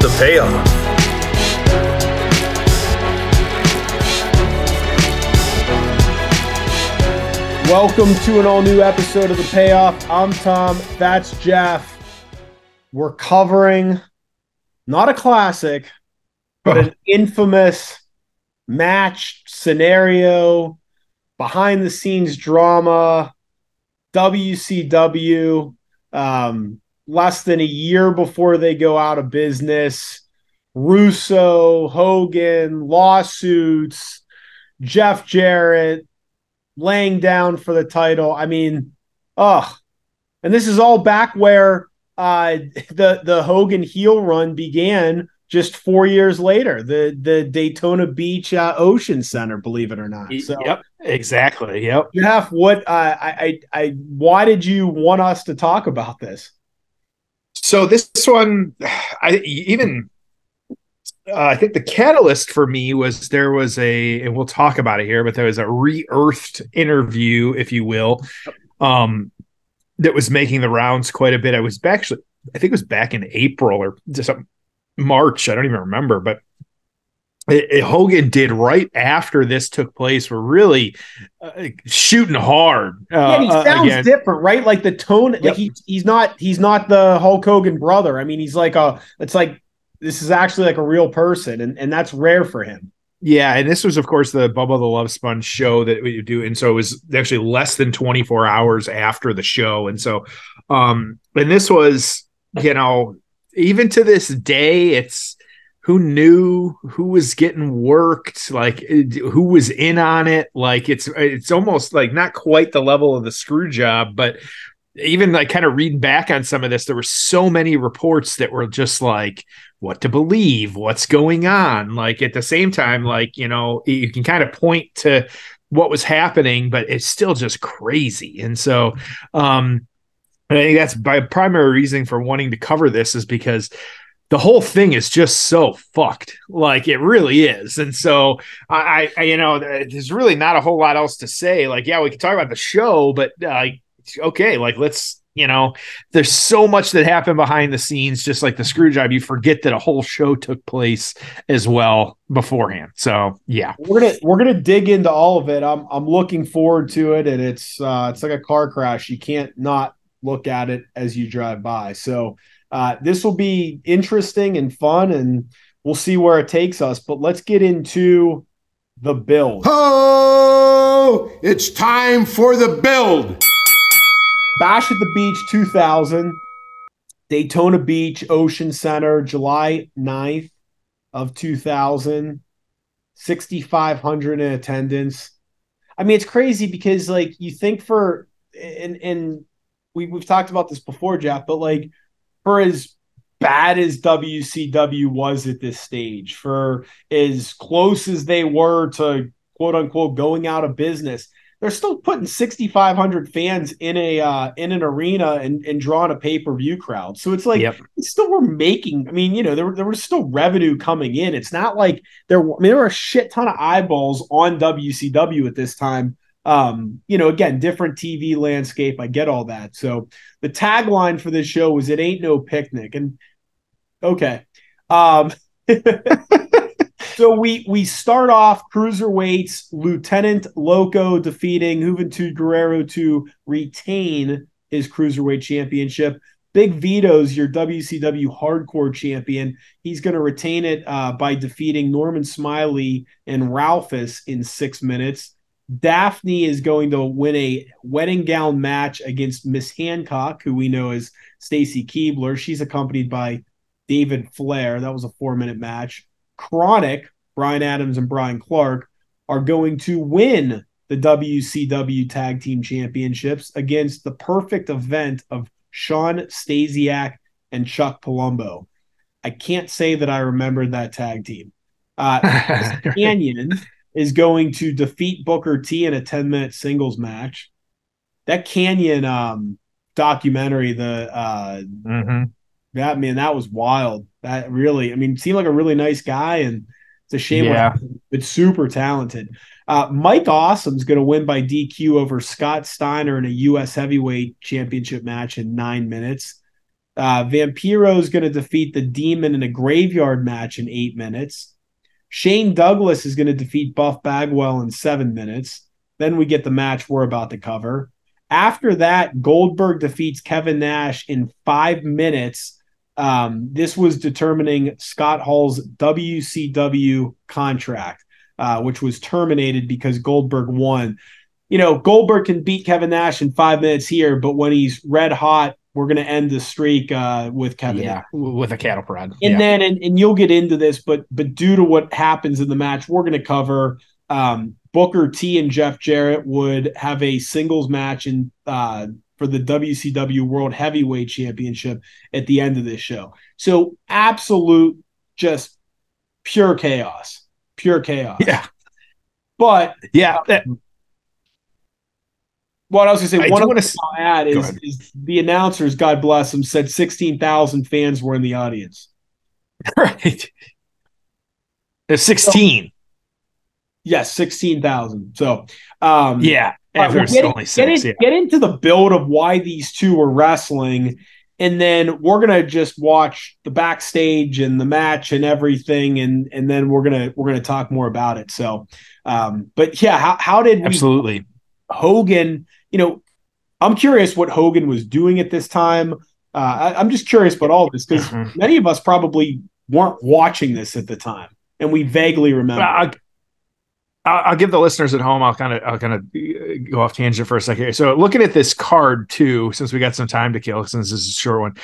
the payoff. Welcome to an all new episode of The Payoff. I'm Tom. That's Jeff. We're covering not a classic, but an infamous match scenario, behind the scenes drama, WCW, um, less than a year before they go out of business. Russo, Hogan, lawsuits, Jeff Jarrett laying down for the title. I mean, oh, and this is all back where uh, the the Hogan heel run began just four years later, the the Daytona Beach uh, Ocean Center, believe it or not. So, yep, exactly. Yep. Jeff, what uh, I, I I why did you want us to talk about this? So this one, I even uh, I think the catalyst for me was there was a, and we'll talk about it here, but there was a re-earthed interview, if you will, um, that was making the rounds quite a bit. I was actually, I think it was back in April or just March. I don't even remember, but it, it, Hogan did right after this took place were really uh, shooting hard. Uh, yeah, he uh, sounds different, right? Like the tone, yep. like he, he's not he's not the Hulk Hogan brother. I mean, he's like a it's like this is actually like a real person, and and that's rare for him. Yeah, and this was, of course, the Bubba the Love Sponge show that we do, and so it was actually less than 24 hours after the show, and so, um, and this was, you know, even to this day, it's who knew who was getting worked like who was in on it like it's it's almost like not quite the level of the screw job but even like kind of reading back on some of this there were so many reports that were just like what to believe what's going on? Like at the same time like you know you can kind of point to what was happening but it's still just crazy. And so um I think that's my primary reason for wanting to cover this is because the whole thing is just so fucked. Like it really is. And so I, I you know there's really not a whole lot else to say. Like yeah we can talk about the show but uh, okay like let's you know there's so much that happened behind the scenes just like the screw job you forget that a whole show took place as well beforehand. So yeah. We're gonna we're gonna dig into all of it. I'm i'm looking forward to it and it's uh it's like a car crash. You can't not look at it as you drive by. So uh, this will be interesting and fun, and we'll see where it takes us. But let's get into the build. Oh, it's time for the build. Bash at the Beach 2000, Daytona Beach Ocean Center, July 9th of 2000, 6,500 in attendance. I mean, it's crazy because like you think for and and we we've talked about this before, Jeff, but like for as bad as WCW was at this stage, for as close as they were to quote unquote going out of business, they're still putting 6,500 fans in a uh, in an arena and, and drawing a pay per view crowd. So it's like yep. still were making. I mean, you know, there there was still revenue coming in. It's not like there. I mean, there were a shit ton of eyeballs on WCW at this time um, you know, again, different TV landscape. I get all that. So the tagline for this show was "It ain't no picnic," and okay. Um, so we we start off cruiserweights. Lieutenant Loco defeating Juventud Guerrero to retain his cruiserweight championship. Big Vito's your WCW Hardcore champion. He's going to retain it uh, by defeating Norman Smiley and Ralphus in six minutes. Daffney is going to win a wedding gown match against Miss Hancock, who we know as Stacy Keibler. She's accompanied by David Flair. That was a four minute match. Chronic, Brian Adams and Brian Clark, are going to win the WCW Tag Team Championships against the perfect event of Shawn Stasiak and Chuck Palumbo. I can't say that I remembered that tag team. Uh, Kanyon is going to defeat Booker T in a 10 minute singles match. That Kanyon um, documentary, the uh, mm-hmm. that man, that was wild. That really, I mean, seemed like a really nice guy, and it's a shame. Yeah. But super talented. Uh, Mike Awesome's going to win by DQ over Scott Steiner in a U.S. Heavyweight Championship match in nine minutes. Uh, Vampiro is going to defeat the Demon in a graveyard match in eight minutes. Shane Douglas is going to defeat Buff Bagwell in seven minutes. Then we get the match we're about to cover. After that, Goldberg defeats Kevin Nash in five minutes. Um, this was determining Scott Hall's WCW contract, uh, which was terminated because Goldberg won. You know, Goldberg can beat Kevin Nash in five minutes here, but when he's red hot, we're going to end the streak uh, with Kevin. Yeah, with a cattle prod. And yeah. then, and, and you'll get into this, but but due to what happens in the match, we're going to cover. Um, Booker T and Jeff Jarrett would have a singles match in uh, for the WCW World Heavyweight Championship at the end of this show. So absolute, just pure chaos, pure chaos. Yeah, but yeah. That, what I was going to say, I one of wanna the add is, is the announcers, God bless them, said 16,000 fans were in the audience. right. It's 16. Yes, 16,000. So, um, yeah. Right, well, get, only six, get, in, yeah. get into the build of why these two were wrestling, and then we're gonna just watch the backstage and the match and everything, and and then we're gonna we're gonna talk more about it. So, um, but yeah, how how did we, absolutely Hogan? You know, I'm curious what Hogan was doing at this time. Uh, I, am just curious about all this because mm-hmm. many of us probably weren't watching this at the time, and we vaguely remember. Uh, I'll, give the listeners at home. I'll kind of I'll kind of go off tangent for a second. So looking at this card too, since we got some time to kill, since this is a short one,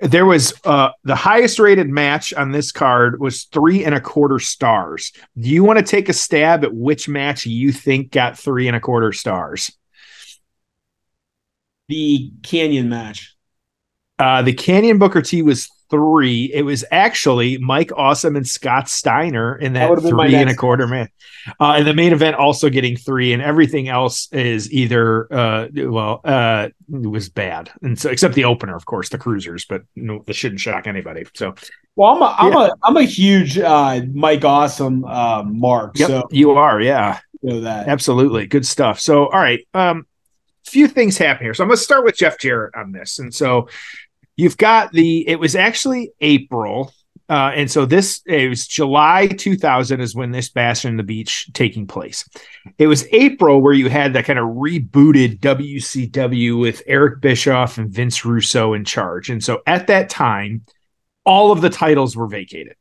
there was uh, the highest rated match on this card was three and a quarter stars. Do you want to take a stab at which match you think got three and a quarter stars? The Kanyon match. Uh, the Kanyon Booker T was three. It was actually Mike Awesome and Scott Steiner in that, that three and a quarter man. Uh, and the main event also getting three, and everything else is either uh, well, uh, it was bad, and so except the opener, of course, the cruisers, but no, this shouldn't shock anybody. So, well, I'm a I'm yeah. a I'm a huge uh, Mike Awesome uh, mark. Yep, so you are, yeah, know that absolutely good stuff. So, all right, um, few things happen here. So I'm going to start with Jeff Jarrett on this, and so you've got the it was actually april uh, and so this it was july 2000 is when this bash on the beach taking place. It was april where you had that kind of rebooted wcw with eric bischoff and vince russo in charge. And so at that time all of the titles were vacated.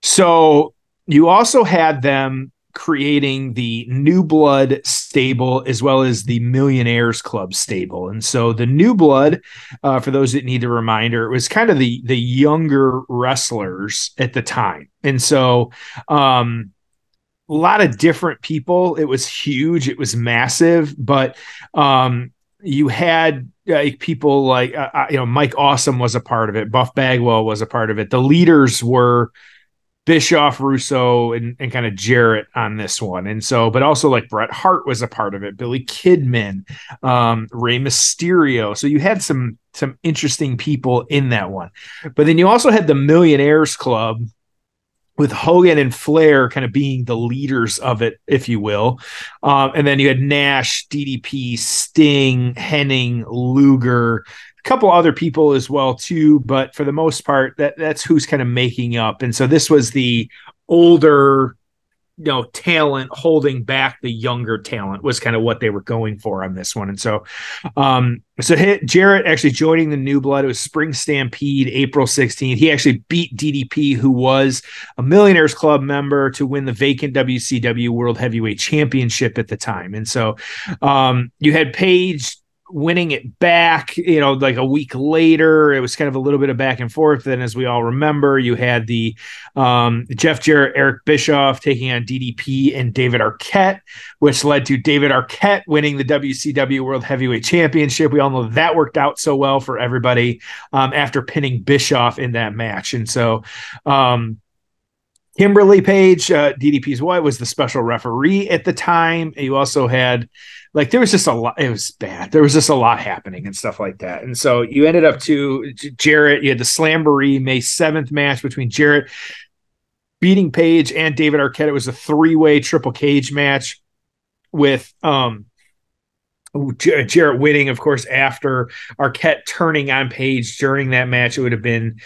So you also had them creating the New Blood stable as well as the Millionaires Club stable. And so the New Blood, uh, for those that need a reminder, it was kind of the the younger wrestlers at the time. And so um, a lot of different people. It was huge. It was massive, but um, you had uh, people like uh, uh you know Mike Awesome was a part of it. Buff Bagwell was a part of it. The leaders were Bischoff, Russo, and, and kind of Jarrett on this one. And so, but also like Bret Hart was a part of it, Billy Kidman, um, Rey Mysterio. So you had some some interesting people in that one. But then you also had the Millionaires Club with Hogan and Flair kind of being the leaders of it, if you will. Um, and then you had Nash, DDP, Sting, Henning, Luger, couple other people as well too, but for the most part, that that's who's kind of making up. And so this was the older, you know, talent holding back the younger talent was kind of what they were going for on this one. And so, um, so hit Jarrett actually joining the New Blood. It was Spring Stampede, April 16th. He actually beat DDP, who was a Millionaires Club member, to win the vacant WCW World Heavyweight Championship at the time. And so, um, you had Page winning it back, you know, like a week later. It was kind of a little bit of back and forth. Then, as we all remember, you had the um, Jeff Jarrett, Eric Bischoff taking on DDP and David Arquette, which led to David Arquette winning the WCW World Heavyweight Championship. We all know that worked out so well for everybody um, after pinning Bischoff in that match. And so, um, Kimberly Page, uh, DDP's wife, was the special referee at the time. You also had, like, there was just a lot. It was bad. There was just a lot happening and stuff like that. And so you ended up to Jarrett. You had the Slamboree May seventh match between Jarrett beating Page and David Arquette. It was a three way triple cage match with um Jarrett winning, of course, after Arquette turning on Page during that match. It would have been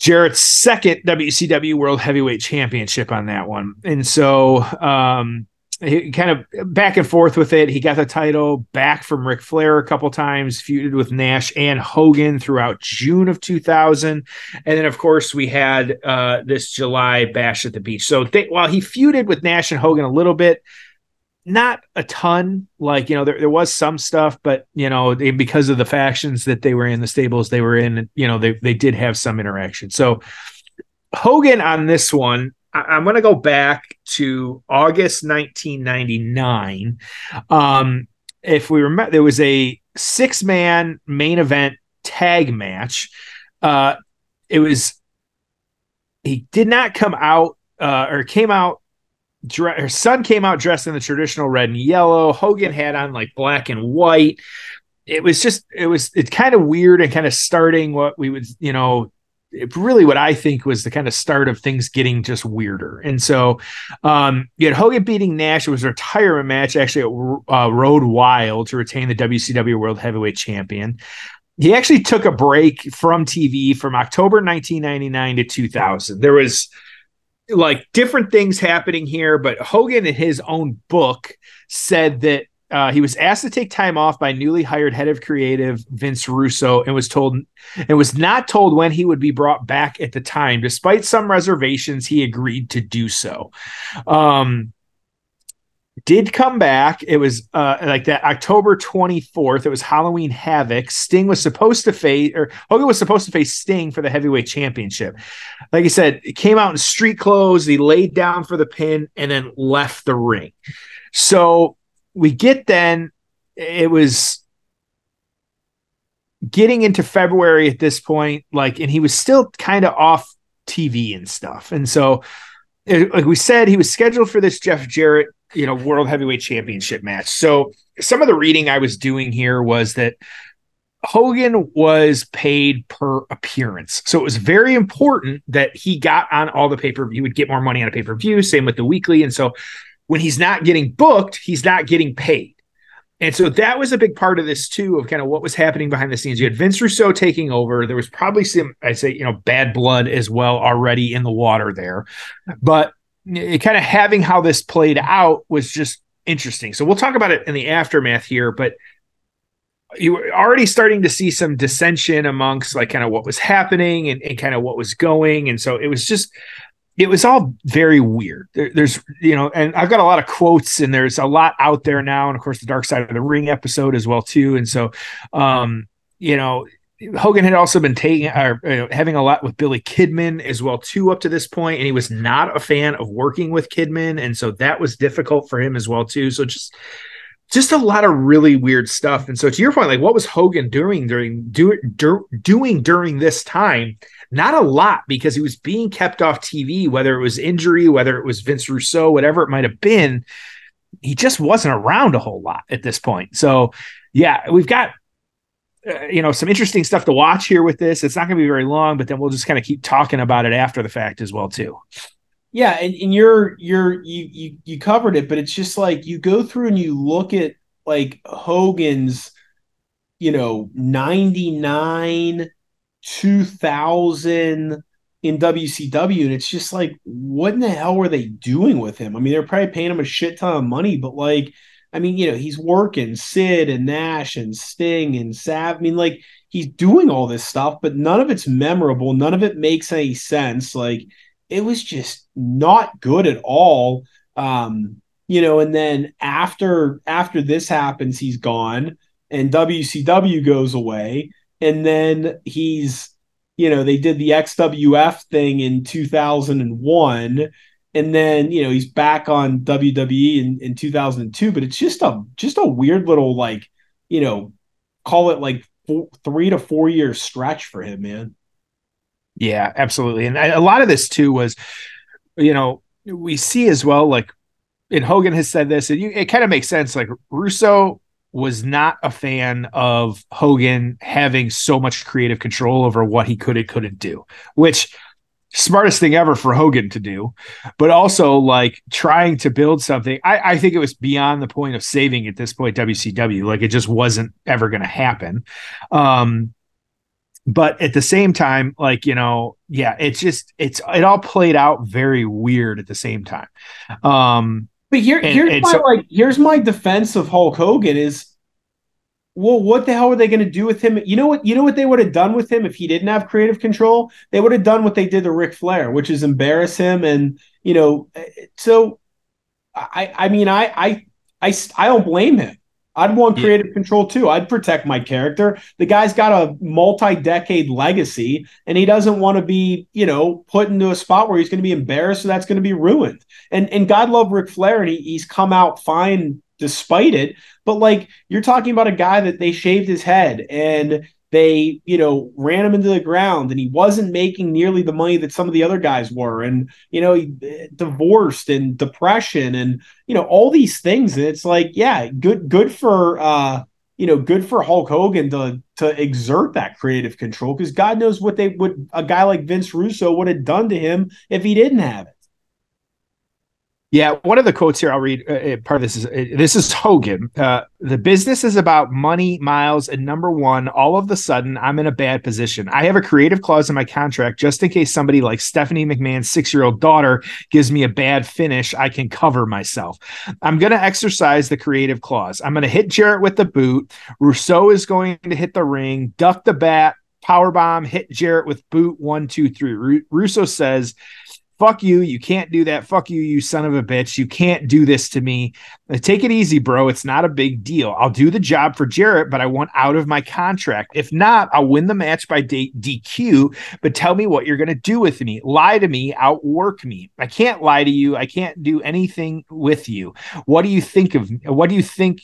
Jarrett's second WCW World Heavyweight Championship on that one. And so um, he kind of back and forth with it. He got the title back from Ric Flair a couple times, feuded with Nash and Hogan throughout June of 2000. And then, of course, we had uh, this July bash at the beach. So while he feuded with Nash and Hogan a little bit, not a ton. Like, you know, there, there was some stuff, but, you know, they, because of the factions that they were in, the stables they were in, you know, they, they did have some interaction. So Hogan on this one, I, am going to go back to August 1999. Um, if we remember, there was a six man main event tag match. Uh, it was, he did not come out uh, or came out her son came out dressed in the traditional red and yellow. Hogan had on like black and white. It was just, it was, it's kind of weird and kind of starting what we would, you know, really what I think was the kind of start of things getting just weirder. And so um, you had Hogan beating Nash. It was a retirement match actually at uh, Road Wild to retain the WCW World Heavyweight Champion. He actually took a break from TV from October 1999 to 2000. There was like different things happening here, but Hogan in his own book said that uh, he was asked to take time off by newly hired head of creative Vince Russo and was told and was not told when he would be brought back at the time. Despite some reservations, he agreed to do so. Um, did come back. It was uh, like that October 24th. It was Halloween Havoc. Sting was supposed to face, or Hogan was supposed to face Sting for the heavyweight championship. Like I said, it came out in street clothes. He laid down for the pin and then left the ring. So we get then, it was getting into February at this point, like, and he was still kind of off TV and stuff. And so, eh, like we said, he was scheduled for this Jeff Jarrett you know world heavyweight championship match. So some of the reading I was doing here was that Hogan was paid per appearance. So it was very important that he got on all the pay-per-view. He would get more money on a pay-per-view, same with the weekly. And so when he's not getting booked, he's not getting paid. And so that was a big part of this too, of kind of what was happening behind the scenes. You had Vince Russo taking over. There was probably some, I'd say, you know, bad blood as well already in the water there. But kind of having how this played out was just interesting. So we'll talk about it in the aftermath here, but you were already starting to see some dissension amongst like kind of what was happening and, and kind of what was going. And so it was just, it was all very weird. There, there's, you know, and I've got a lot of quotes and there's a lot out there now. And of course, the Dark Side of the Ring episode as well, too. And so, um, you know, Hogan had also been taking or having a lot with Billy Kidman as well too up to this point, and he was not a fan of working with Kidman, and so that was difficult for him as well too. So just just a lot of really weird stuff. And so to your point, like what was Hogan doing during do, do, doing during this time? Not a lot because he was being kept off TV, whether it was injury, whether it was Vince Russo, whatever it might have been. He just wasn't around a whole lot at this point. So yeah, we've got uh, you know some interesting stuff to watch here with this. It's not going to be very long, but then we'll just kind of keep talking about it after the fact as well too. Yeah, and, and you're you're you you you covered it, but it's just like you go through and you look at like Hogan's, you know, ninety nine, two thousand in WCW, and it's just like, what in the hell were they doing with him? I mean, they're probably paying him a shit ton of money, but like I mean, you know, he's working Sid and Nash and Sting and Sav. I mean, like he's doing all this stuff, but none of it's memorable. None of it makes any sense. Like it was just not good at all. Um, you know, and then after after this happens, he's gone. and WCW goes away, and then he's you know they did the XWF thing in 2001 and then you know he's back on WWE in, in 2002 but it's just a just a weird little like you know call it like four, 3 to 4 year stretch for him man yeah absolutely and a lot of this too was you know we see as well like and Hogan has said this and you, it kind of makes sense like Russo was not a fan of Hogan having so much creative control over what he could and couldn't do, which smartest thing ever for Hogan to do, but also like trying to build something. I, I think it was beyond the point of saving at this point WCW. Like it just wasn't ever going to happen. Um, but at the same time, like you know, yeah, it's just it's it all played out very weird at the same time. Um, but here, and, here's and my so, like, here's my defense of Hulk Hogan is, well, what the hell were they going to do with him? You know what? You know what they would have done with him if he didn't have creative control? They would have done what they did to Ric Flair, which is embarrass him, and you know, so I, I mean, I, I, I, I don't blame him. I'd want creative yeah. control too. I'd protect my character. The guy's got a multi-decade legacy, and he doesn't want to be, you know, put into a spot where he's going to be embarrassed, or that's going to be ruined. And and God love Ric Flair, and he, he's come out fine despite it. But like you're talking about a guy that they shaved his head and they you know ran him into the ground and he wasn't making nearly the money that some of the other guys were. And you know divorced and depression and you know all these things. And it's like yeah good good for uh you know good for Hulk Hogan to to exert that creative control because God knows what they would a guy like Vince Russo would have done to him if he didn't have it yeah, one of the quotes here I'll read. Uh, uh part of this is uh, this is Hogan. Uh, the business is about money, miles, and number one. All of the sudden, I'm in a bad position. I have a creative clause in my contract just in case somebody like Stephanie McMahon's six year old daughter gives me a bad finish. I can cover myself. I'm going to exercise the creative clause. I'm going to hit Jarrett with the boot. Russo is going to hit the ring, duck the bat, power bomb, hit Jarrett with boot one, two, three. Russo says fuck you. You can't do that. Fuck you, you son of a bitch. You can't do this to me. Uh, take it easy, bro. It's not a big deal. I'll do the job for Jarrett, but I want out of my contract. If not, I'll win the match by D- DQ, but tell me what you're going to do with me. Lie to me, outwork me. I can't lie to you. I can't do anything with you. What do you think of what do you think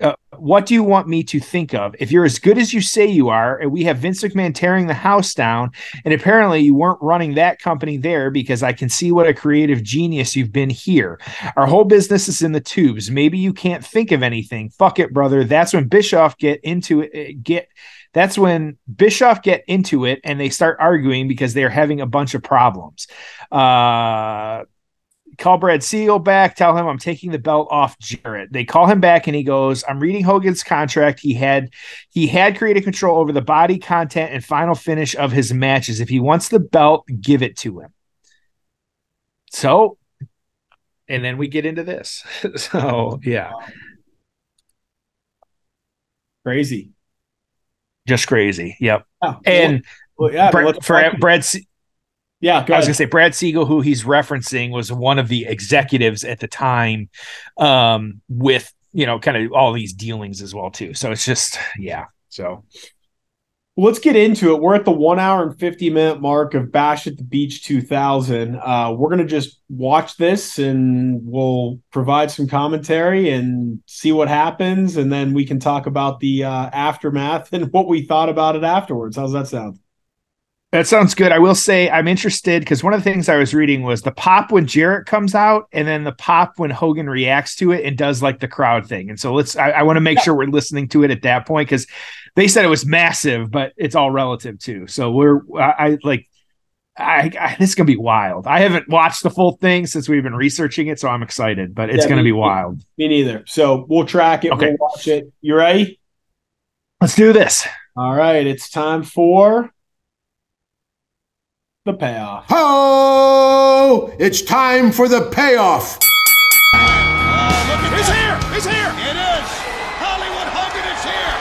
uh, what do you want me to think of? If you're as good as you say you are, and we have Vince McMahon tearing the house down, and apparently you weren't running that company there because I can see what a creative genius you've been here. Our whole business is in the tubes. Maybe you can't think of anything. Fuck it, brother. That's when Bischoff get into it. Eh, get that's when Bischoff get into it and they start arguing because they're having a bunch of problems. Uh call Brad Siegel back, tell him I'm taking the belt off Jarrett. They call him back and he goes, I'm reading Hogan's contract. He had he had creative control over the body content and final finish of his matches. If he wants the belt, give it to him. So and then we get into this. so yeah. Crazy. Just crazy. Yep. Oh, and well, yeah, Brad, for Brad yeah, I was gonna say Brad Siegel, who he's referencing, was one of the executives at the time, um, with you know, kind of all these dealings as well too. So it's just yeah. So let's get into it. We're at the one hour and 50 minute mark of Bash at the Beach 2000. Uh, we're going to just watch this and we'll provide some commentary and see what happens. And then we can talk about the uh, aftermath and what we thought about it afterwards. How's that sound? That sounds good. I will say I'm interested because one of the things I was reading was the pop when Jarrett comes out, and then the pop when Hogan reacts to it and does like the crowd thing. And so let's. I, I want to make yeah. sure we're listening to it at that point because they said it was massive, but it's all relative too. So we're. I, I like. I, I, this is gonna be wild. I haven't watched the full thing since we've been researching it, so I'm excited. But it's yeah, gonna me, be wild. Me neither. So we'll track it. Okay. We'll watch it. You ready? Let's do this. All right. It's time for the payoff. Oh, it's time for the payoff. Uh, look at He's here. He's here. It is. Hollywood Hogan is here.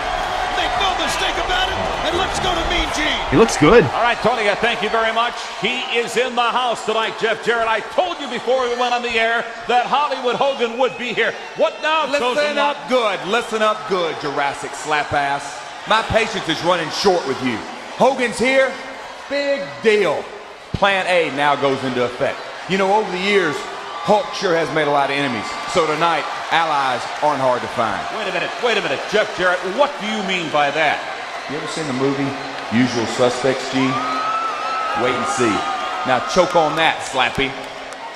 Make no mistake about it. And let's go to Mean Gene. He looks good. All right, Tony, I thank you very much. He is in the house tonight, Jeff Jarrett. I told you before we went on the air that Hollywood Hogan would be here. What now, Listen Chosen up One? good. Listen up good, Jurassic slap ass. My patience is running short with you. Hogan's here. Big deal. Plan A now goes into effect. You know, over the years, Hulk sure has made a lot of enemies. So tonight, allies aren't hard to find. Wait a minute, wait a minute, Jeff Jarrett. What do you mean by that? You ever seen the movie Usual Suspects, G? Wait and see. Now choke on that, Slappy.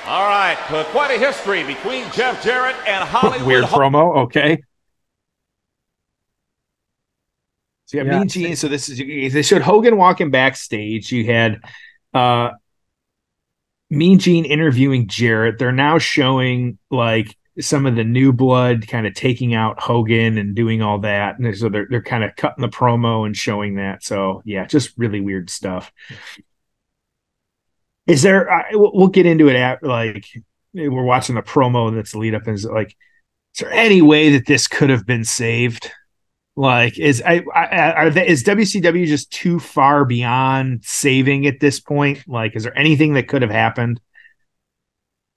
All right, uh, quite a history between Jeff Jarrett and Hollywood. Weird Ho- promo. Okay. So yeah, Yeah. Mean Gene. So this is they showed Hogan walking backstage. You had uh Mean Gene interviewing Jarrett. They're now showing like some of the new blood kind of taking out Hogan and doing all that. And so they're they're kind of cutting the promo and showing that. So yeah, just really weird stuff. Is there? I, we'll get into it at like we're watching the promo that's lead up is like is there any way that this could have been saved? Like, is I, I they, is WCW just too far beyond saving at this point? Like, is there anything that could have happened?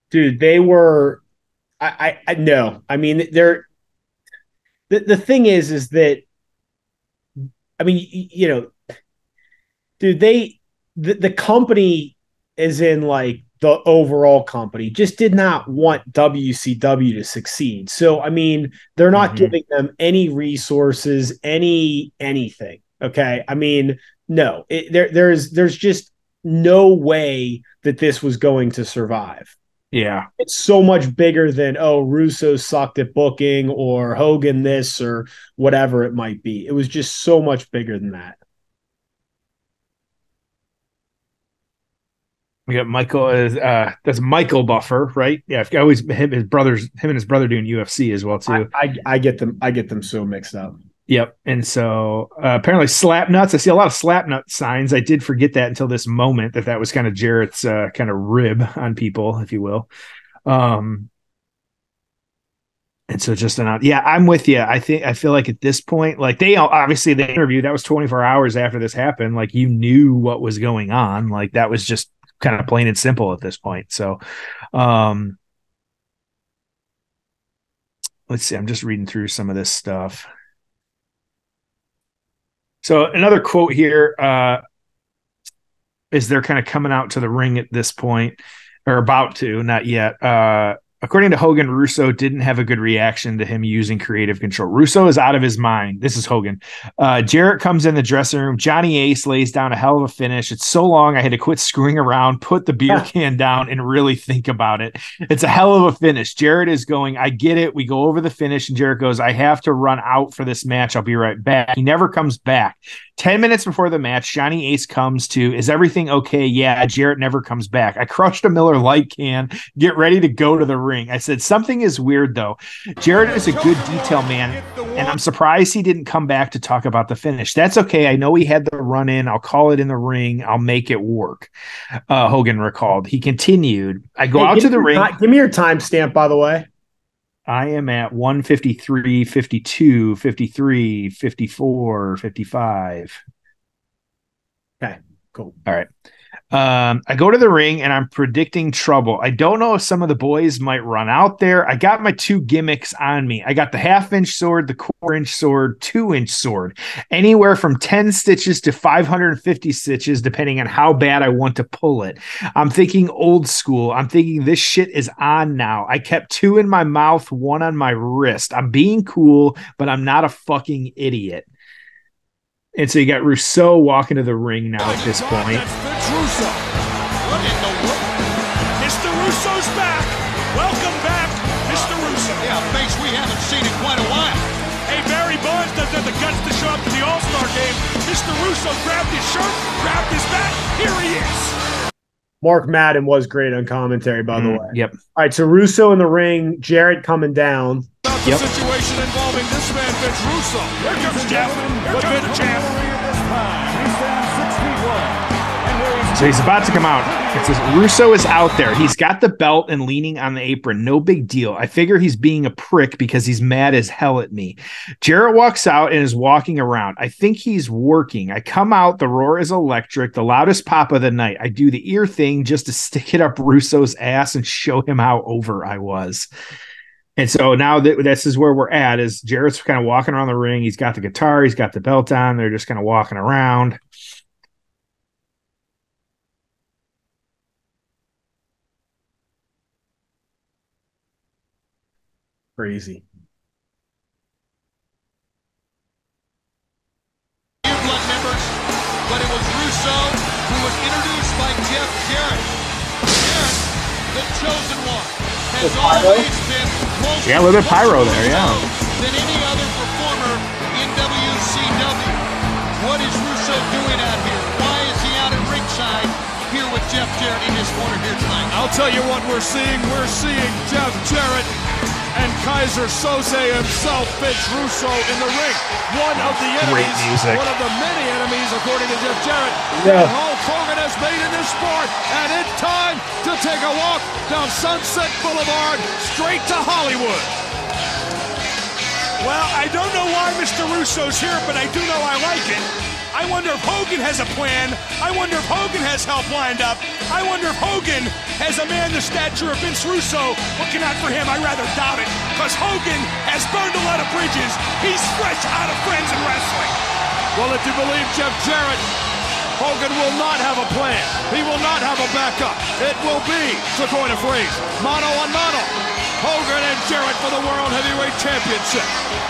dude they were I, I i no i mean they're the, the thing is is that i mean y- you know dude they the, the company is in like the overall company just did not want wcw to succeed so i mean they're not Mhm. giving them any resources any anything okay i mean no it, there there's there's just no way that this was going to survive Yeah, it's so much bigger than oh Russo sucked at booking or Hogan this or whatever it might be. It was just so much bigger than that. We got Michael. Uh, that's Michael Buffer, right? Yeah, I always him his brothers, him and his brother doing UFC as well too. I, I I get them I get them so mixed up. Yep. And so uh, apparently slap nuts. I see a lot of slap nut signs. I did forget that until this moment that that was kind of Jarrett's uh, kind of rib on people, if you will. Um, and so just an yeah, I'm with you. I think I feel like at this point, like they obviously the interview that was 24 hours after this happened. Like you knew what was going on. Like that was just kind of plain and simple at this point. So, um, let's see. I'm just reading through some of this stuff. So another quote here uh, is they're kind of coming out to the ring at this point, or about to, not yet. Uh, according to Hogan, Russo didn't have a good reaction to him using creative control. Russo is out of his mind. This is Hogan. Uh, Jarrett comes in the dressing room. Johnny Ace lays down a hell of a finish. It's so long I had to quit screwing around, put the beer can down, and really think about it. It's a hell of a finish. Jarrett is going, I get it. We go over the finish, and Jarrett goes, I have to run out for this match. I'll be right back. He never comes back. 10 minutes before the match, Johnny Ace comes to, Is everything okay? Yeah, Jarrett never comes back. I crushed a Miller Lite can, get ready to go to the ring. I said, Something is weird though. Jarrett is a good detail man, and I'm surprised he didn't come back to talk about the finish. That's okay. I know he had the run in. I'll call it in the ring. I'll make it work. Uh, Hogan recalled. He continued, I go Hey, out to the ring. give me your timestamp, by the way. I am at 153, 52, 53, 54, 55. Okay, cool. All right. Um, I go to the ring and I'm predicting trouble. I don't know if some of the boys might run out there. I got my two gimmicks on me. I got the half inch sword, the quarter inch sword, two inch sword, anywhere from 10 stitches to 550 stitches, depending on how bad I want to pull it. I'm thinking old school. I'm thinking this shit is on now. I kept two in my mouth, one on my wrist. I'm being cool, but I'm not a fucking idiot. And so you got Russo walking to the ring now at this point. That's Vince Russo. What in the world? Mr. Russo's back. Welcome back, Mr. Russo. Yeah, face we haven't seen in quite a while. Hey, Barry Bonds doesn't have the guts to show up to the All-Star game. Mr. Russo grabbed his shirt, grabbed his bat. Here he is. Mark Madden was great on commentary, by the Mm, way. Yep. All right, so Russo in the ring, Jarrett coming down. About Yep. the situation involving this man, Vince Russo. Here comes Jeff. Here comes the champ. So he's about to come out. It says Russo is out there. He's got the belt and leaning on the apron. No big deal. I figure he's being a prick because he's mad as hell at me. Jarrett walks out and is walking around. I think he's working. I come out. The roar is electric, the loudest pop of the night. I do the ear thing just to stick it up Russo's ass and show him how over I was. And so now that this is where we're at is Jarrett's kind of walking around the ring. He's got the guitar, he's got the belt on. They're just kind of walking around. Crazy. New blood members, but it was Russo who was introduced by Jeff Jarrett. Jarrett, the chosen one, has always been closer Yeah, a little bit pyro there, yeah. than any other performer in WCW. What is Russo doing out here? Why is he out at ringside here with Jeff Jarrett in his corner here tonight? I'll tell you what we're seeing. We're seeing Jeff Jarrett and Keyser Soze himself, Vince Russo, in the ring. One of the Great enemies, music. one of the many enemies, according to Jeff Jarrett, Yeah. that Hulk Hogan has made in this sport. And it's time to take a walk down Sunset Boulevard, straight to Hollywood. Well, I don't know why Mr. Russo's here, but I do know I like it. I wonder if Hogan has a plan. I wonder if Hogan has help lined up. I wonder if Hogan has a man the stature of Vince Russo looking out for him. I rather doubt it, because Hogan has burned a lot of bridges. He's fresh out of friends in wrestling. Well, if you believe Jeff Jarrett, Hogan will not have a plan. He will not have a backup. It will be, to coin a phrase, mano a mano. Hogan and Jarrett for the World Heavyweight Championship.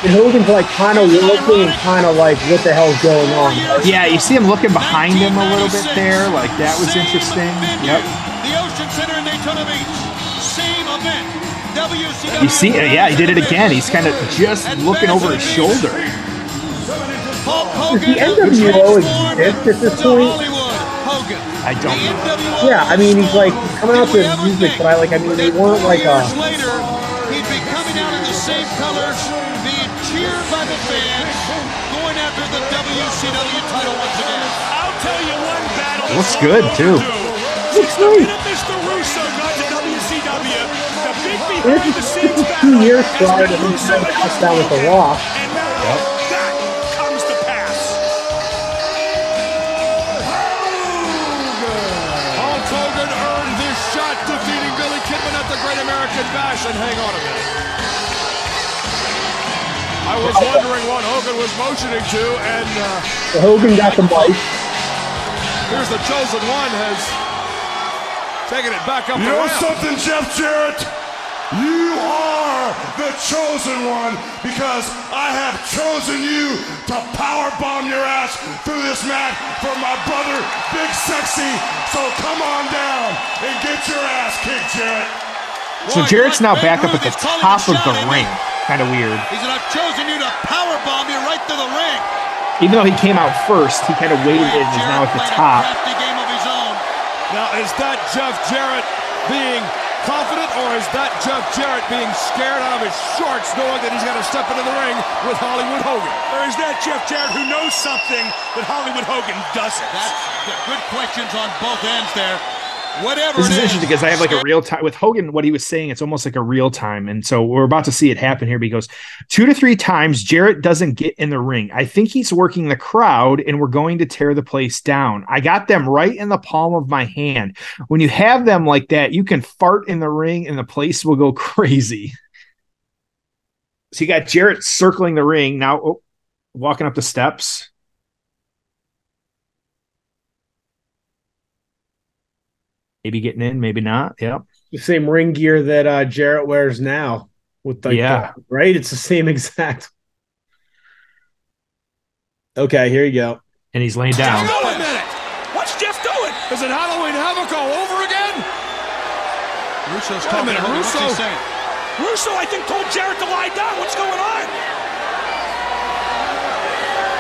And Hogan's like kind of looking and kind of like, what the hell's going on? Yeah, you see him looking behind him a little bit there. Like that was interesting. Yep. The Ocean Center in Daytona Beach. Same event. WCW. You see, yeah, he did it again. He's kind of just looking over his shoulder. Hulk Hogan the NWO transformed exist at this point? I don't know. Yeah, I mean, he's like coming out to If music, but I like, I mean, they weren't like a. same colors, being cheered by the fans, going after the WCW title once again. I'll tell you one battle. Looks good, too. Looks Since the great. minute Mr. Russo got to WCW, the big This behind the is scenes two battle years has prior to been him Russo trying to and touch down with The Hogan. Rock. And now that comes I was wondering what Hogan was motioning to, and uh, Hogan got the mic. here's the chosen one has taken it back up You the know ramp. something, Jeff Jarrett? You are the chosen one because I have chosen you to power bomb your ass through this mat for my brother, Big Sexy. So come on down and get your ass kicked, Jarrett. So Jarrett's now back up at the top of the ring. Kind of weird. He said, I've chosen you to powerbomb you right to the ring. Even though he came out first, he kind of waited and is now at the Jarrett played a top. game of his own. Now, is that Jeff Jarrett being confident, or is that Jeff Jarrett being scared out of his shorts, knowing that he's got to step into the ring with Hollywood Hogan? Or is that Jeff Jarrett who knows something that Hollywood Hogan doesn't? That's good questions on both ends there. Whatever This it is interesting because I have like a real time with Hogan. What he was saying, it's almost like a real time, and so we're about to see it happen here. But he goes two to three times. Jarrett doesn't get in the ring. I think he's working the crowd, and we're going to tear the place down. I got them right in the palm of my hand. When you have them like that, you can fart in the ring, and the place will go crazy. So you got Jarrett circling the ring now, oh, walking up the steps. Maybe getting in, maybe not. Yep. The same ring gear that uh, Jarrett wears now. With the Yeah. the- right? It's the same exact. Okay, here you go. And he's laying down. Hang a minute. What's Jeff doing? Is it Halloween Havoc all over again? Russo's Wait a talking minute, to Hogan. What's he Russo- saying? Russo, I think, told Jarrett to lie down. What's going on?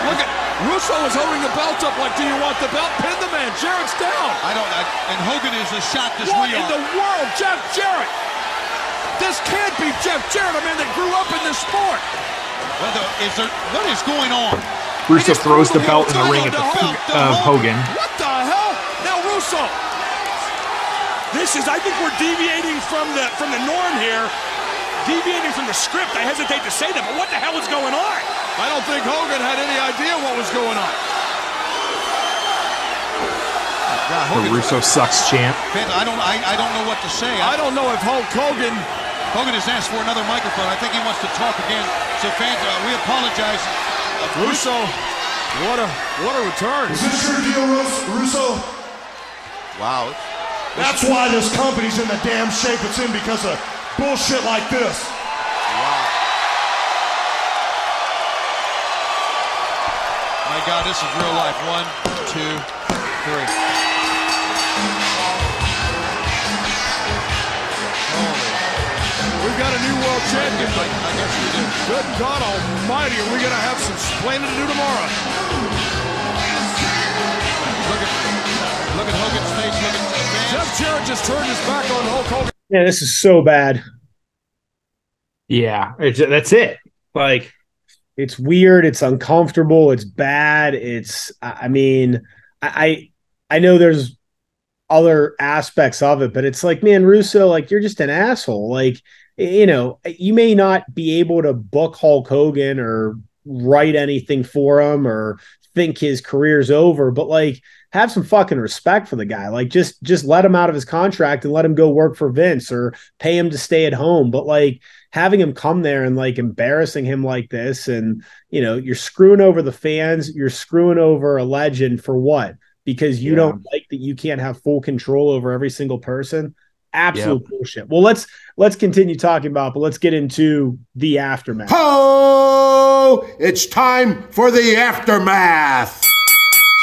Look at Russo is holding the belt up like, do you want the belt? Pin the man. Jarrett's down. I don't. I, and Hogan is as shocked as What we in the world, Jeff Jarrett? This can't be Jeff Jarrett, a man that grew up in this sport. Well, the- is there, what is going on? Russo throws the belt in the ring at the feet of Hogan. What the hell? Now Russo. This is, I think we're deviating from the from the norm here. Deviating from the script. I hesitate to say that, but what the hell is going on? I don't think Hogan had any idea what was going on. God, The Hogan, Russo sucks chant. Fans, I don't, I, I don't know what to say. I don't know if Hulk Hogan. Hogan has asked for another microphone. I think he wants to talk again. So fans, uh, we apologize. Uh, Russo, what a what a return. Is this your deal, Russo? Wow. That's why this company's in the damn shape it's in because of bullshit like this. My God, this is real life. One, two, three. We've got a new world champion, but I guess we do. good God Almighty, are we gonna have some explaining to do tomorrow? Look at, look at Hogan's face. Look at fans. Jeff Jarrett just turned his back on Hulk Hogan. Yeah, this is so bad. Yeah, it's, that's it. Like, It's weird. It's uncomfortable. It's bad. It's. I mean, I I know there's other aspects of it, but it's like, man, Russo, like you're just an asshole. Like, you know, you may not be able to book Hulk Hogan or write anything for him or think his career's over, but like have some fucking respect for the guy. Like just just let him out of his contract and let him go work for Vince or pay him to stay at home. But like having him come there and like embarrassing him like this and you know, you're screwing over the fans, you're screwing over a legend for what? Because you Yeah. don't like that you can't have full control over every single person. Absolute bullshit. Well, let's let's continue talking about, but let's get into the aftermath. Oh, It's time for the aftermath.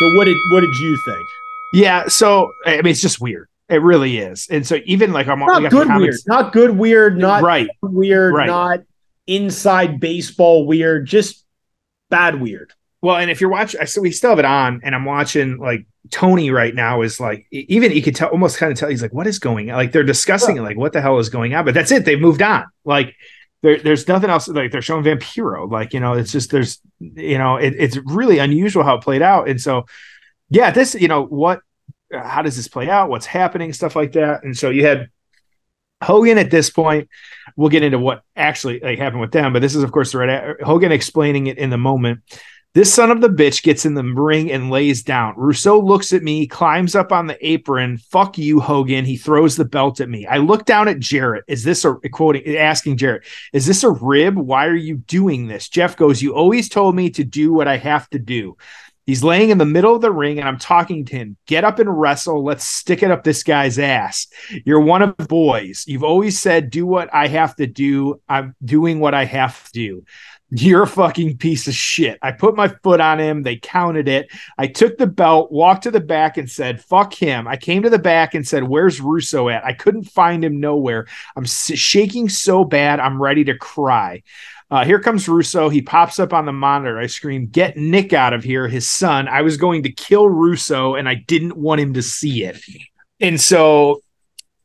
So what did what did you think? yeah. So I mean, it's just weird. It really is. And so even like I'm Not got good weird, not good weird, not right. weird, Right. not inside baseball weird, just bad weird. Well, and if you're watching, I so we still have it on, and I'm watching like Tony right now is like even you could tell almost kind of tell he's like what is going on? Like they're discussing it, like what the hell is going on? But that's it. They've moved on. Like there, there's nothing else. Like they're showing Vampiro. Like you know, it's just there's you know, it, it's really unusual how it played out. And so, yeah, this you know what, how does this play out? What's happening? Stuff like that. And so you had Hogan at this point. We'll get into what actually like happened with them, but this is of course the right Hogan explaining it in the moment. This son of the bitch gets in the ring and lays down. Russo looks at me, climbs up on the apron. Fuck you, Hogan. He throws the belt at me. I look down at Jarrett. Is this a quoting asking Jarrett, is this a rib? Why are you doing this? Jeff goes, You always told me to do what I have to do. He's laying in the middle of the ring and I'm talking to him. Get up and wrestle. Let's stick it up this guy's ass. You're one of the boys. You've always said, do what I have to do. I'm doing what I have to do. You're a fucking piece of shit. I put my foot on him. They counted it. I took the belt, walked to the back, and said, fuck him. I came to the back and said, Where's Russo at? I couldn't find him nowhere. I'm shaking so bad, I'm ready to cry. Uh, here comes Russo. He pops up on the monitor. I scream, Get Nick out of here, his son. I was going to kill Russo and I didn't want him to see it. And so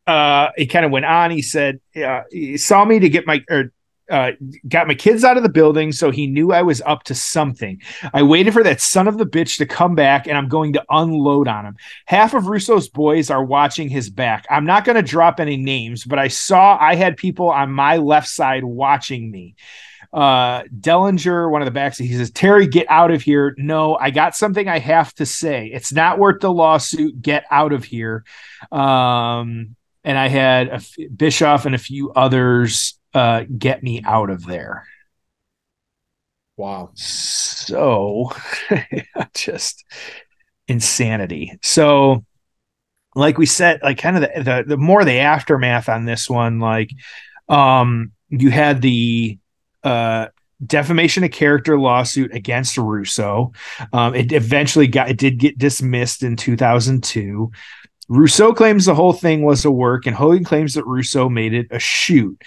uh, he kind of went on. He said, uh, He saw me to get my, or uh, got my kids out of the building, so he knew I was up to something. I waited for that son of the bitch to come back, and I'm going to unload on him. Half of Russo's boys are watching his back. I'm not going to drop any names, but I saw I had people on my left side watching me. Uh, Dellinger, one of the backs, he says, Terry, get out of here. No, I got something I have to say. It's not worth the lawsuit. Get out of here. Um, and I had a f- Bischoff and a few others uh, get me out of there. Wow. So just insanity. So, like we said, like kind of the, the the more the aftermath on this one, like um you had the uh defamation of character lawsuit against Russo. Um, it eventually got it did get dismissed in 2002. Russo claims the whole thing was a work, and Hogan claims that Russo made it a shoot.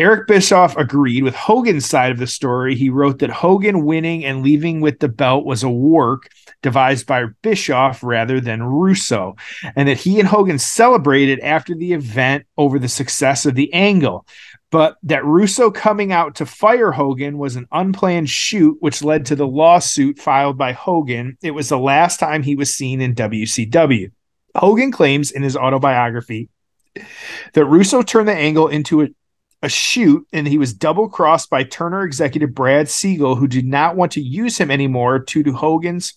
Eric Bischoff agreed with Hogan's side of the story. He wrote that Hogan winning and leaving with the belt was a work devised by Bischoff rather than Russo, and that he and Hogan celebrated after the event over the success of the angle. but that Russo coming out to fire Hogan was an unplanned shoot, which led to the lawsuit filed by Hogan. It was the last time he was seen in WCW. Hogan claims in his autobiography that Russo turned the angle into a, a shoot and he was double crossed by Turner executive Brad Siegel, who did not want to use him anymore due to Hogan's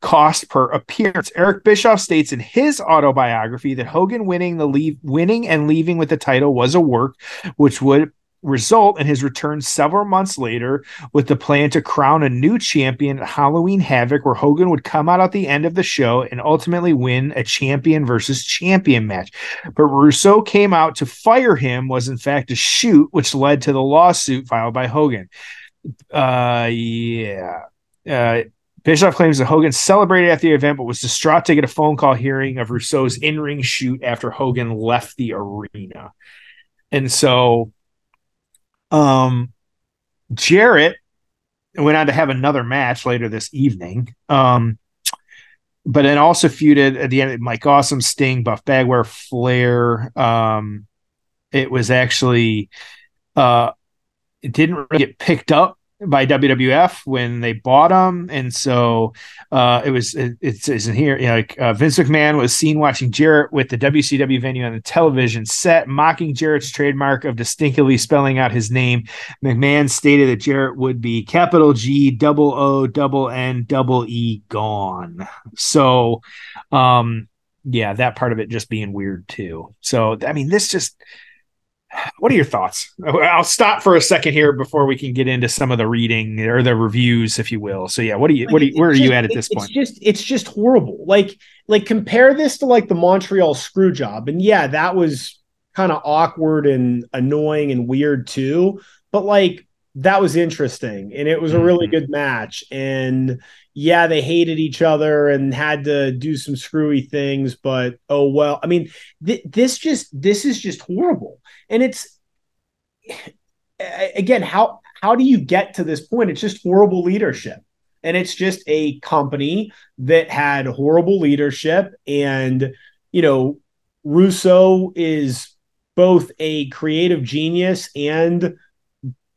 cost per appearance. Eric Bischoff states in his autobiography that Hogan winning the leave winning and leaving with the title was a work which would result in his return several months later with the plan to crown a new champion at Halloween Havoc, where Hogan would come out at the end of the show and ultimately win a champion versus champion match. But Russo came out to fire him was in fact a shoot, which led to the lawsuit filed by Hogan. Uh, yeah. Uh, Bischoff claims that Hogan celebrated at the event, but was distraught to get a phone call hearing of Russo's in ring shoot after Hogan left the arena. And so, um, Jarrett went on to have another match later this evening. Um, but then also feuded at the end, Mike Awesome, Sting, Buff Bagwell, Flair. Um, it was actually, uh, it didn't really get picked up by WWF when they bought him, and so uh, it was it, it's, in here. You know, like uh, Vince McMahon was seen watching Jarrett with the WCW venue on the television set, mocking Jarrett's trademark of distinctly spelling out his name. McMahon stated that Jarrett would be capital G, double O, double N, double E, gone. So, um, yeah, that part of it just being weird too. So, I mean, this just what are your thoughts? I'll stop for a second here before we can get into some of the reading or the reviews, if you will. So yeah, what do you what do you, where are you at at this it's point? just it's just horrible. Like like compare this to like the Montreal screw job. And yeah, that was kind of awkward and annoying and weird too. But like that was interesting and it was a really Mm-hmm. good match. And yeah, they hated each other and had to do some screwy things, but oh well. I mean, th- this just this is just horrible. And it's again, how how do you get to this point? It's just horrible leadership. And it's just a company that had horrible leadership. And, you know, Russo is both a creative genius and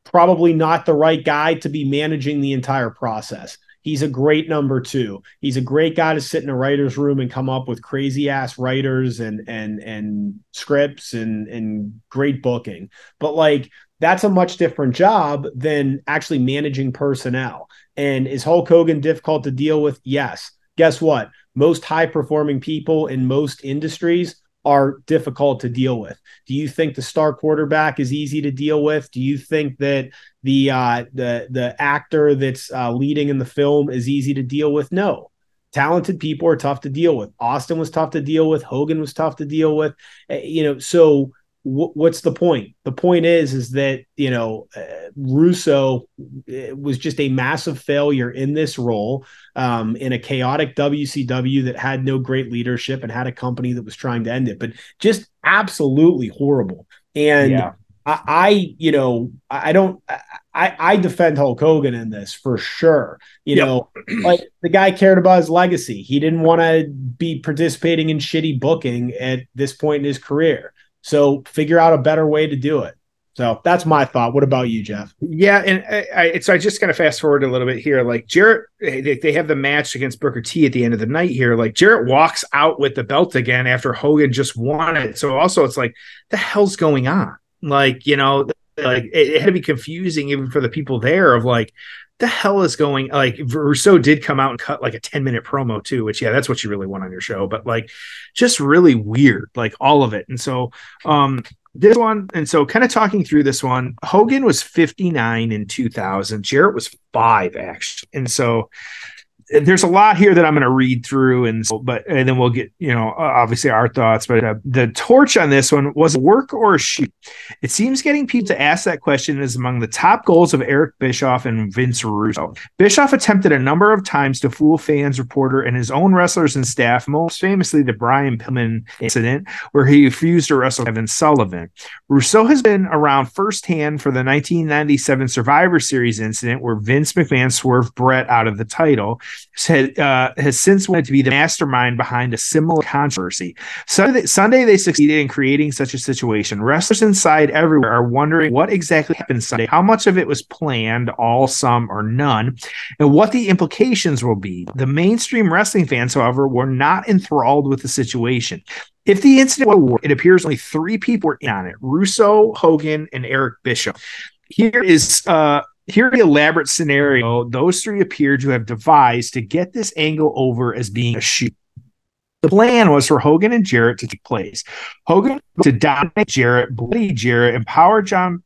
probably not the right guy to be managing the entire process. He's a great number two. He's a great guy to sit in a writer's room and come up with crazy ass writers and and and scripts and and great booking. But like that's a much different job than actually managing personnel. And is Hulk Hogan difficult to deal with? Yes. Guess what? Most high performing people in most industries are difficult to deal with. Do you think the star quarterback is easy to deal with? Do you think that the uh, the the actor that's uh, leading in the film is easy to deal with? No. Talented people are tough to deal with. Austin was tough to deal with. Hogan was tough to deal with. Uh, you know, so what's the point? The point is, is that you know, uh, Russo uh, was just a massive failure in this role um, in a chaotic WCW that had no great leadership and had a company that was trying to end it, but just absolutely horrible. And Yeah. I, I, you know, I I don't, I, I defend Hulk Hogan in this for sure. You Yep. know, like the guy cared about his legacy. He didn't want to be participating in shitty booking at this point in his career. So figure out a better way to do it. So that's my thought. What about you, Jeff? Yeah, and I, I so I just kind of fast forward a little bit here. Like Jarrett, they, have the match against Booker T at the end of the night here. Like Jarrett walks out with the belt again after Hogan just won it. So also it's like the hell's going on? Like you know, like it, it had to be confusing even for the people there of like the hell is going like Russo did come out and cut like a 10 minute promo too, which yeah, that's what you really want on your show, but like just really weird, like all of it. And so um this one, and so kind of talking through this one, Hogan was 59 in 2000, Jarrett was five actually. And so there's a lot here that I'm going to read through, and but and then we'll get you know obviously our thoughts. But uh, the torch on this one was work or shoot. It seems getting people to ask that question is among the top goals of Eric Bischoff and Vince Russo. Bischoff attempted a number of times to fool fans, reporter, and his own wrestlers and staff. Most famously, the Brian Pillman incident, where he refused to wrestle Kevin Sullivan. Russo has been around firsthand for the 1997 Survivor Series incident where Vince McMahon swerved Bret out of the title. Uh, has since wanted to be the mastermind behind a similar controversy. Sunday, Sunday they succeeded in creating such a situation. Wrestlers inside everywhere are wondering what exactly happened Sunday, how much of it was planned, all, some, or none, and what the implications will be. The mainstream wrestling fans, however, were not enthralled with the situation. If the incident was it appears only three people were in on it: Russo, Hogan, and Eric Bischoff. Here is uh here the elaborate scenario those three appear to have devised to get this angle over as being a shoot. The plan was for Hogan and Jarrett to take place. Hogan to dominate Jarrett, bloody Jarrett, empower John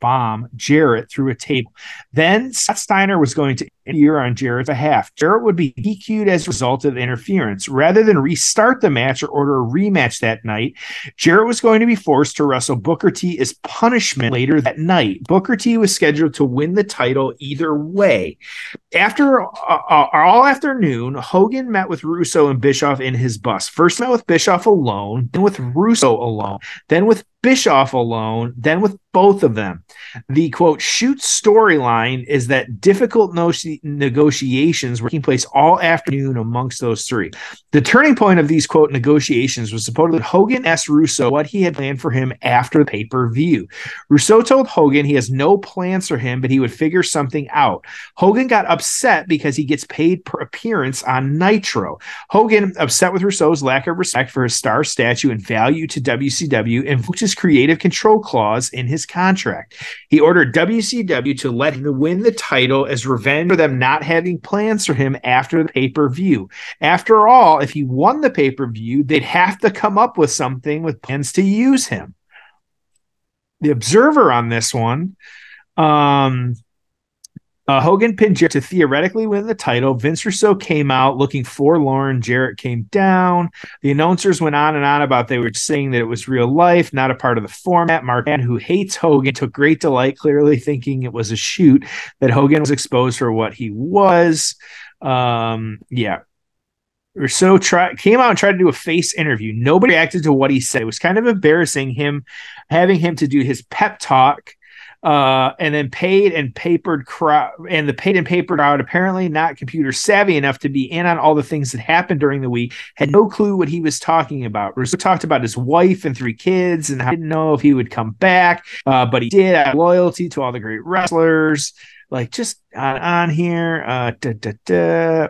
bomb Jarrett through a table. Then Scott Steiner was going to interfere on Jarrett's behalf. Jarrett would be DQ'd as a result of interference. Rather than restart the match or order a rematch that night, Jarrett was going to be forced to wrestle Booker T as punishment later that night. Booker T was scheduled to win the title either way. After uh, uh, all afternoon, Hogan met with Russo and Bischoff in his bus. First met with Bischoff alone, then with Russo alone, then with Bischoff alone, then with both of them. The quote shoot storyline is that difficult no- negotiations were taking place all afternoon amongst those three. The turning point of these quote negotiations was supposedly Hogan asked Russo what he had planned for him after the pay per view. Russo told Hogan he has no plans for him, but he would figure something out. Hogan got upset because he gets paid per appearance on Nitro. Hogan, upset with Russo's lack of respect for his star statue and value to WCW, invoked his creative control clause in his contract. He ordered WCW to let him win the title as revenge for them not having plans for him after the pay per view. After all, if he won the pay per view, they'd have to come up with something with plans to use him. The observer on this one, um, uh, Hogan pinned Jarrett to theoretically win the title. Vince Russo came out looking forlorn. Jarrett came down. The announcers went on and on about they were saying that it was real life, not a part of the format. Mark, who hates Hogan, took great delight, clearly thinking it was a shoot, that Hogan was exposed for what he was. Um, yeah. Russo try, came out and tried to do a face interview. Nobody reacted to what he said. It was kind of embarrassing him having him to do his pep talk uh, and then paid and papered crowd and the paid and papered crowd apparently not computer savvy enough to be in on all the things that happened during the week had no clue what he was talking about. Russo talked about his wife and three kids and I didn't know if he would come back uh, but he did loyalty to all the great wrestlers. Like just on, on here uh da, da, da.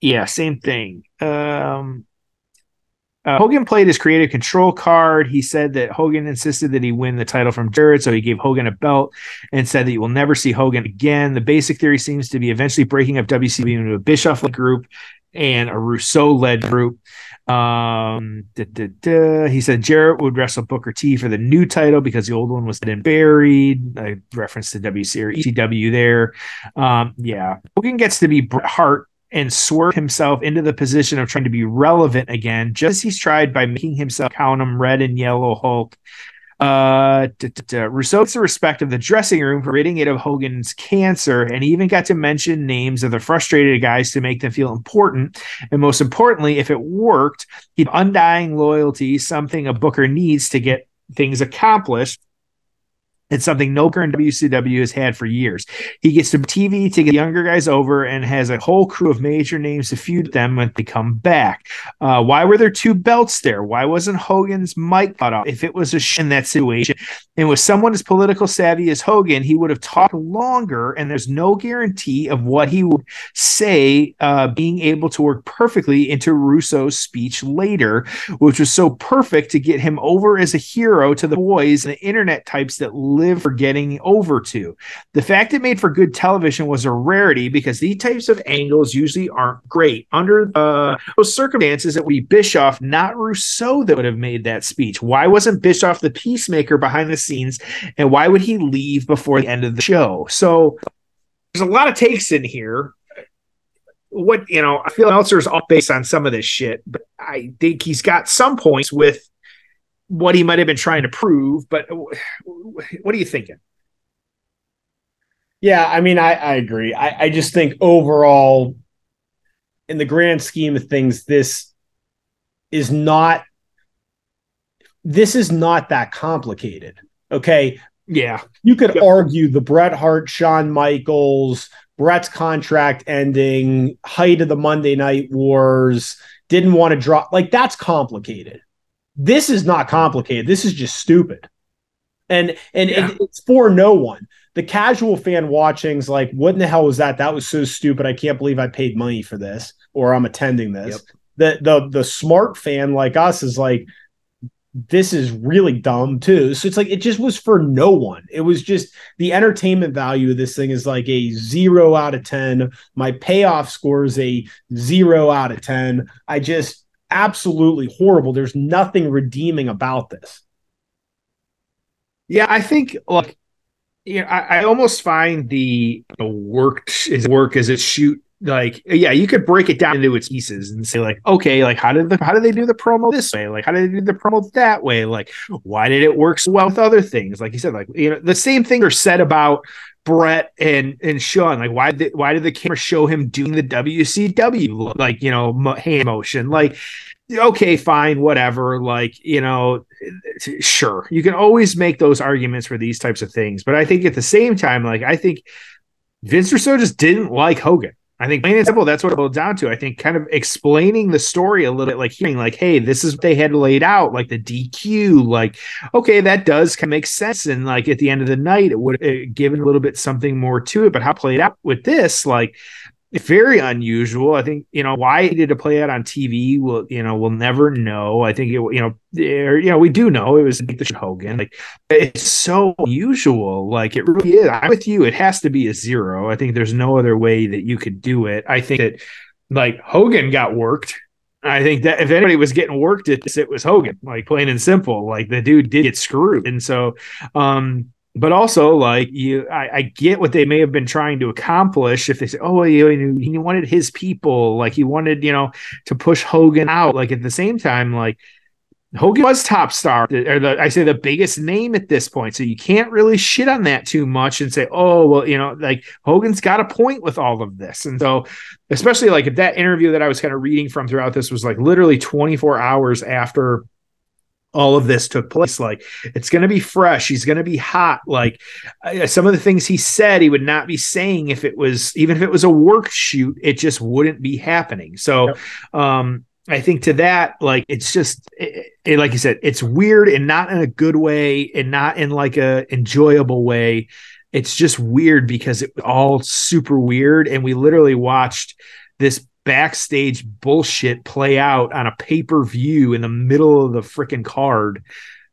yeah same thing. Um uh, Hogan played his creative control card. He said that Hogan insisted that he win the title from Jarrett, so he gave Hogan a belt and said that you will never see Hogan again. The basic theory seems to be eventually breaking up WCW into a Bischoff group and a Russo led group. Um, da, da, da. he said Jarrett would wrestle Booker T for the new title because the old one was and buried. I reference to WC or ECW there. Um, yeah, Hogan gets to be Bret Hart and swerve himself into the position of trying to be relevant again, just as he's tried by making himself count him red and yellow Hulk. Uh, Russo gets the respect of the dressing room for ridding it of Hogan's cancer, and he even got to mention names of the frustrated guys to make them feel important. And most importantly, if it worked, he'd undying loyalty, something a Booker needs to get things accomplished. It's something no and WCW has had for years. He gets some TV to get younger guys over and has a whole crew of major names to feud them when they come back. Uh, why were there two belts there? Why wasn't Hogan's mic cut off? If it was a sh- in that situation, and with someone as political savvy as Hogan, he would have talked longer, and there's no guarantee of what he would say uh, being able to work perfectly into Russo's speech later, which was so perfect to get him over as a hero to the boys and the internet types that live for getting over to. The fact it made for good television was a rarity because these types of angles usually aren't great. Under uh, those circumstances, it would be Bischoff, not Russo, that would have made that speech. Why wasn't Bischoff the peacemaker behind the scenes? And why would he leave before the end of the show? So there's a lot of takes in here what you know, I feel Meltzer's off base on some of this shit, but I think he's got some points with what he might have been trying to prove. But what are you thinking? Yeah, I mean, I, I agree. I, I just think overall, in the grand scheme of things, this is not this is not that complicated. Okay. Yeah. You could yep. argue the Bret Hart, Shawn Michaels, Bret's contract ending, height of the Monday Night Wars, didn't want to drop. Like that's complicated. This is not complicated. This is just stupid. And and Yeah. it- it's for no one. The casual fan watching's like, what in the hell was that? That was so stupid. I can't believe I paid money for this or I'm attending this. The the the smart fan like us is like, this is really dumb too. So it's like it just was for no one. It was just the entertainment value of this thing is like a zero out of ten. My payoff score is a zero out of ten. I just absolutely horrible. There's nothing redeeming about this. Yeah, I think like you know, I, I almost find the, the work is work as it shoot like yeah, you could break it down into its pieces and say like, okay, like how did the how did they do the promo this way? Like how did they do the promo that way? Like why did it work so well with other things? Like you said, like you know, the same thing are said about Bret and and Shawn. Like why did why did the camera show him doing the WCW like you know hand motion? Like okay, fine, whatever. Like, you know, sure, you can always make those arguments for these types of things. But I think at the same time, like, I think Vince Russo just didn't like Hogan. I think plain and simple, that's what it boils down to. I think kind of explaining the story a little bit, like hearing, like, hey, this is what they had laid out, like the DQ, like, okay, that does kind of make sense. And like at the end of the night, it would have given a little bit something more to it. But how played out with this, like, very unusual. I think you know why did it play out on TV. We'll you know we'll never know. I think it you know there you know we do know it was Nick Hogan. Like it's so unusual. Like it really is. I'm with you. It has to be a zero. I think there's no other way that you could do it. I think that like Hogan got worked. I think that if anybody was getting worked it was Hogan. Like plain and simple. Like the dude did get screwed, and so um but also like you I, I get what they may have been trying to accomplish if they say oh you he wanted his people like he wanted you know to push hogan out. Like at the same time like hogan was top star or the i say the biggest name at this point. So you can't really shit on that too much and say oh well you know like hogan's got a point with all of this. And so especially like if that interview that i was kind of reading from throughout this was like literally 24 hours after all of this took place. Like it's going to be fresh. He's going to be hot. Like uh, some of the things he said he would not be saying if it was even if it was a work shoot it just wouldn't be happening. So um i think to that like it's just it, it- like you said it's weird and not in a good way and not in like a enjoyable way. It's just weird because it was all super weird. And we literally watched this backstage bullshit play out on a pay-per-view in the middle of the freaking card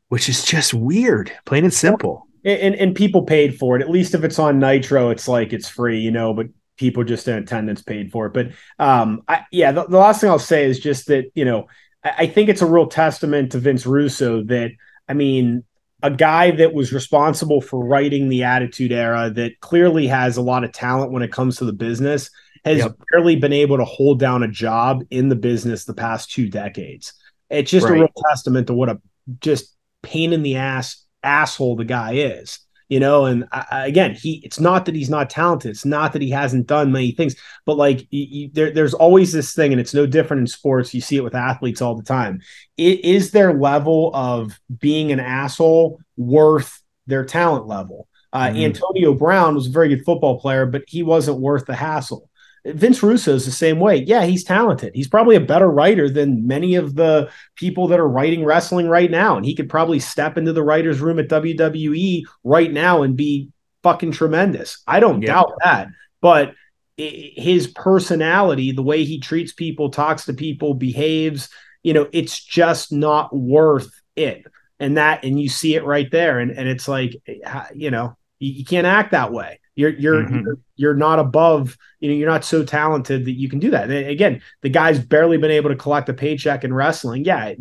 which is just weird plain and simple And, and and people paid for it. At least if it's on Nitro, it's like it's free, you know. But people just in attendance paid for it. But um, I, yeah, the, the last thing I'll say is just that you know I, I think it's a real testament to Vince Russo that I mean a guy that was responsible for writing the Attitude Era that clearly has a lot of talent when it comes to the business has Yep. barely been able to hold down a job in the business the past two decades. It's just a real testament to what a just pain in the ass asshole the guy is. You know, and I, again, he it's not that he's not talented. It's not that he hasn't done many things, but like you, you, there, there's always this thing, and it's no different in sports. You see it with athletes all the time. It is their level of being an asshole worth their talent level. Uh, Mhm. Antonio Brown was a very good football player, but he wasn't worth the hassle. Vince Russo is the same way. Yeah, he's talented. He's probably a better writer than many of the people that are writing wrestling right now. And he could probably step into the writer's room at WWE right now and be fucking tremendous. I don't Yeah. doubt that. But his personality, the way he treats people, talks to people, behaves, you know, it's just not worth it. And that, and you see it right there. And, and it's like, eh, you know, you, you can't act that way. You're you're, Mhm. you're you're not above. You know, you're not so talented that you can do that. And again, the guy's barely been able to collect a paycheck in wrestling. Yeah,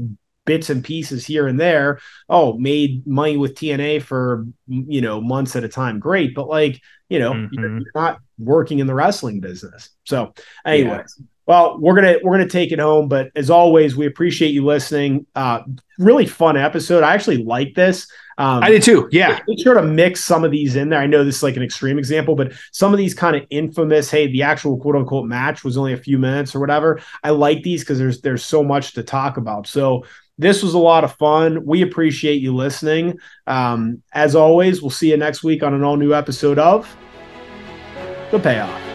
bits and pieces here and there. Oh, made money with TNA for you know months at a time. Great, but like you know, you're, Mhm. you're not working in the wrestling business. So, anyways. Well, we're gonna we're gonna take it home, but as always, we appreciate you listening. Uh, really fun episode. I actually like this. Um, i did too yeah Make sure to mix some of these in there. I know this is like an extreme example, but some of these kind of infamous, hey, the actual quote unquote match was only a few minutes or whatever. I like these because there's there's so much to talk about. So this was a lot of fun. We appreciate you listening. Um, as always, we'll see you next week on an all new episode of The Payoff.